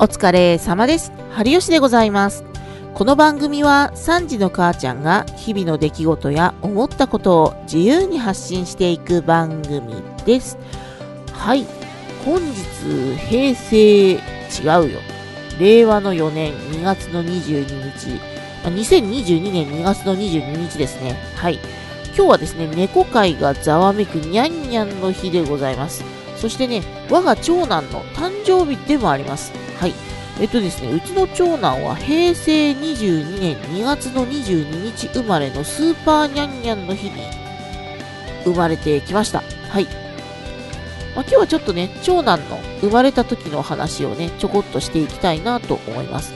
お疲れ様です。春吉でございます。この番組は3時の母ちゃんが日々の出来事や思ったことを自由に発信していく番組です。はい。本日、平成、違うよ。令和の4年2月の22日、2022年2月の22日ですね。はい。今日はですね、猫界がざわめくにゃんにゃんの日でございます。そしてね、我が長男の誕生日でもあります。はい。えっとですね、うちの長男は平成22年2月の22日生まれのスーパーニャンニャンの日に生まれてきました。はい。まあ、今日はちょっとね、長男の生まれた時の話をね、ちょこっとしていきたいなと思います。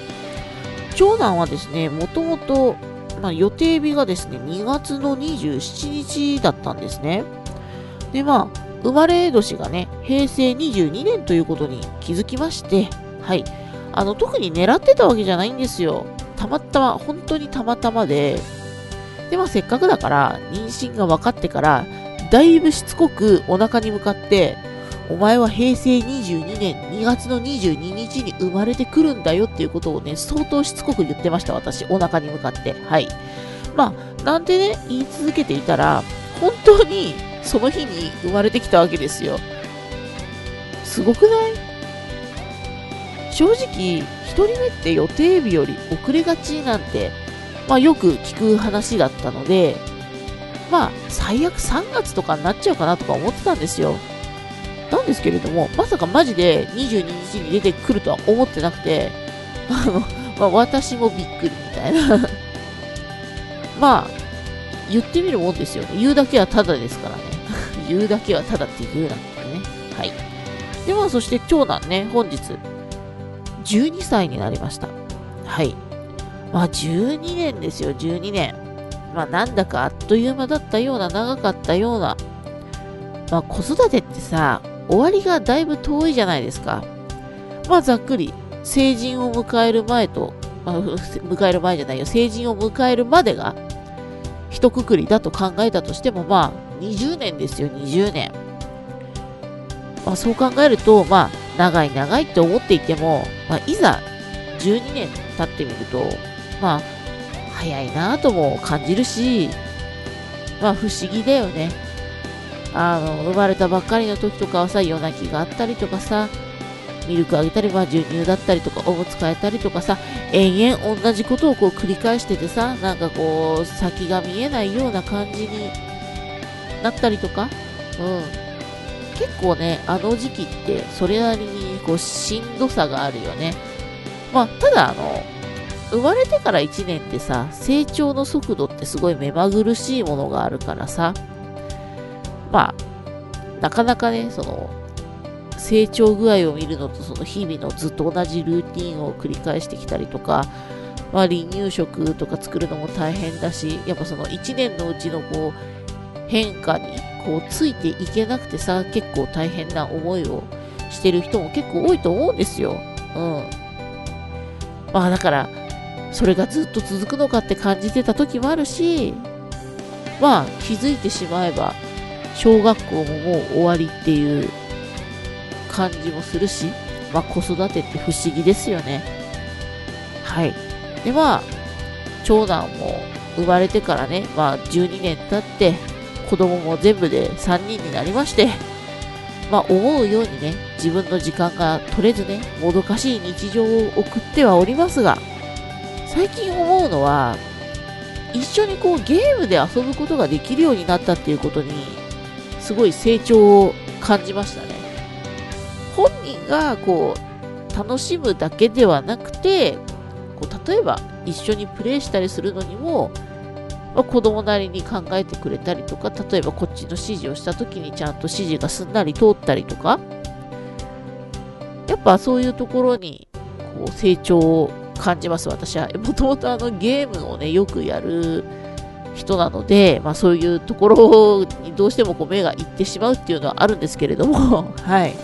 長男はですね、もともと、まあ、予定日がですね、2月の27日だったんですね。で、まあ、生まれ年がね、平成22年ということに気づきまして、はい。あの、特に狙ってたわけじゃないんですよ。たまたま、本当にたまたまで、で、まあ、せっかくだから、妊娠が分かってから、だいぶしつこくお腹に向かって、お前は平成22年2月の22日に生まれてくるんだよっていうことをね、相当しつこく言ってました、私。お腹に向かって。はい。まあ、なんてね、言い続けていたら、本当にその日に生まれてきたわけですよ。すごくない？正直、一人目って予定日より遅れがちなんて、まあよく聞く話だったので、まあ最悪3月とかになっちゃうかなとか思ってたんですよ。なんですけれども、まさかマジで22日に出てくるとは思ってなくて、あの、まあ私もびっくりみたいな。まあ、言ってみるもんですよね。言うだけはただですからね。言うだけはただって言うなんてね。はい。で、まあそして長男ね、本日、12歳になりました。はい。まあ12年ですよ、12年。まあなんだかあっという間だったような、長かったような。まあ子育てってさ、終わりがだいぶ遠いじゃないですか。まあざっくり、成人を迎える前と、まあ、迎える前じゃないよ、成人を迎えるまでが、一括りだと考えたとしても、まあ20年ですよ、20年。まあそう考えると、まあ長い長いって思っていても、まあ、いざ12年経ってみると、まあ、早いなぁとも感じるし、まあ不思議だよね。あの、生まれたばっかりの時とかはさ、夜泣きがあったりとかさ、ミルクあげたり、まあ授乳だったりとか、おむつ替えたりとかさ、延々同じことをこう繰り返しててさ、なんかこう、先が見えないような感じになったりとか、うん。結構ね、あの時期ってそれなりにこうしんどさがあるよね。まあ、ただあの、生まれてから1年ってさ、成長の速度ってすごい目まぐるしいものがあるからさ、まあ、なかなかね、その、成長具合を見るのとその日々のずっと同じルーティンを繰り返してきたりとか、まあ、離乳食とか作るのも大変だし、やっぱその1年のうちのこう、変化にこうついていけなくてさ、結構大変な思いをしてる人も結構多いと思うんですよ。うん。まあだから、それがずっと続くのかって感じてた時もあるし、まあ気づいてしまえば、小学校ももう終わりっていう感じもするし、まあ子育てって不思議ですよね。はい。でまあ、長男も生まれてからね、まあ12年経って、子供も全部で3人になりまして、まあ思うようにね、自分の時間が取れずね、もどかしい日常を送ってはおりますが、最近思うのは、一緒にこうゲームで遊ぶことができるようになったっていうことに、すごい成長を感じましたね。本人がこう、楽しむだけではなくて、こう例えば一緒にプレイしたりするのにも、まあ、子供なりに考えてくれたりとか、例えばこっちの指示をした時にちゃんと指示がすんなり通ったりとか、やっぱそういうところにこう成長を感じます、私は。もともとあのゲームをね、よくやる人なので、まあそういうところにどうしてもこう目がいってしまうっていうのはあるんですけれども、はい。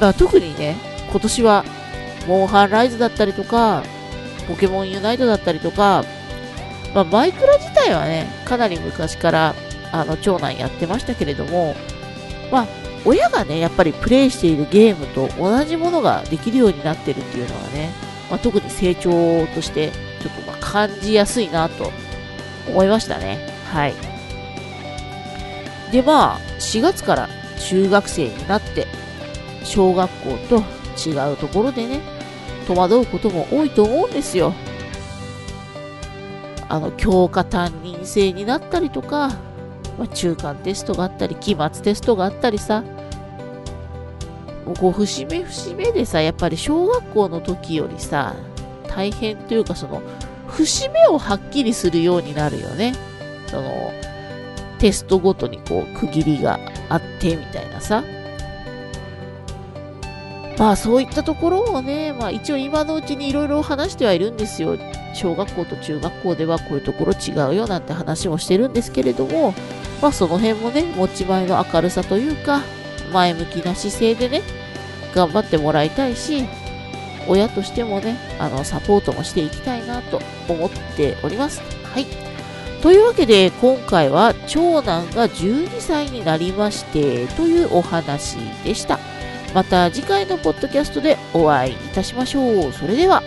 まあ、特にね、今年は、モンハンライズだったりとか、ポケモンユナイトだったりとか、まあ、マイクラ自体はね、かなり昔から、あの、長男やってましたけれども、まあ、親がね、やっぱりプレイしているゲームと同じものができるようになってるっていうのはね、まあ、特に成長としてちょっとま感じやすいなと思いましたね。はい。で、まあ、4月から中学生になって、小学校と違うところでね、戸惑うことも多いと思うんですよ。あの、教科担任制になったりとか、まあ、中間テストがあったり、期末テストがあったりさ、もうこう節目節目でさ、やっぱり小学校の時よりさ、大変というかその、節目をはっきりするようになるよね。その、テストごとにこう区切りがあってみたいなさ。まあそういったところをね、まあ一応今のうちにいろいろ話してはいるんですよ。小学校と中学校ではこういうところ違うよなんて話もしてるんですけれども、まあその辺もね、持ち前の明るさというか、前向きな姿勢でね、頑張ってもらいたいし、親としてもね、あの、サポートもしていきたいなと思っております。はい。というわけで、今回は長男が12歳になりまして、というお話でした。また次回のポッドキャストでお会いいたしましょう。それでは。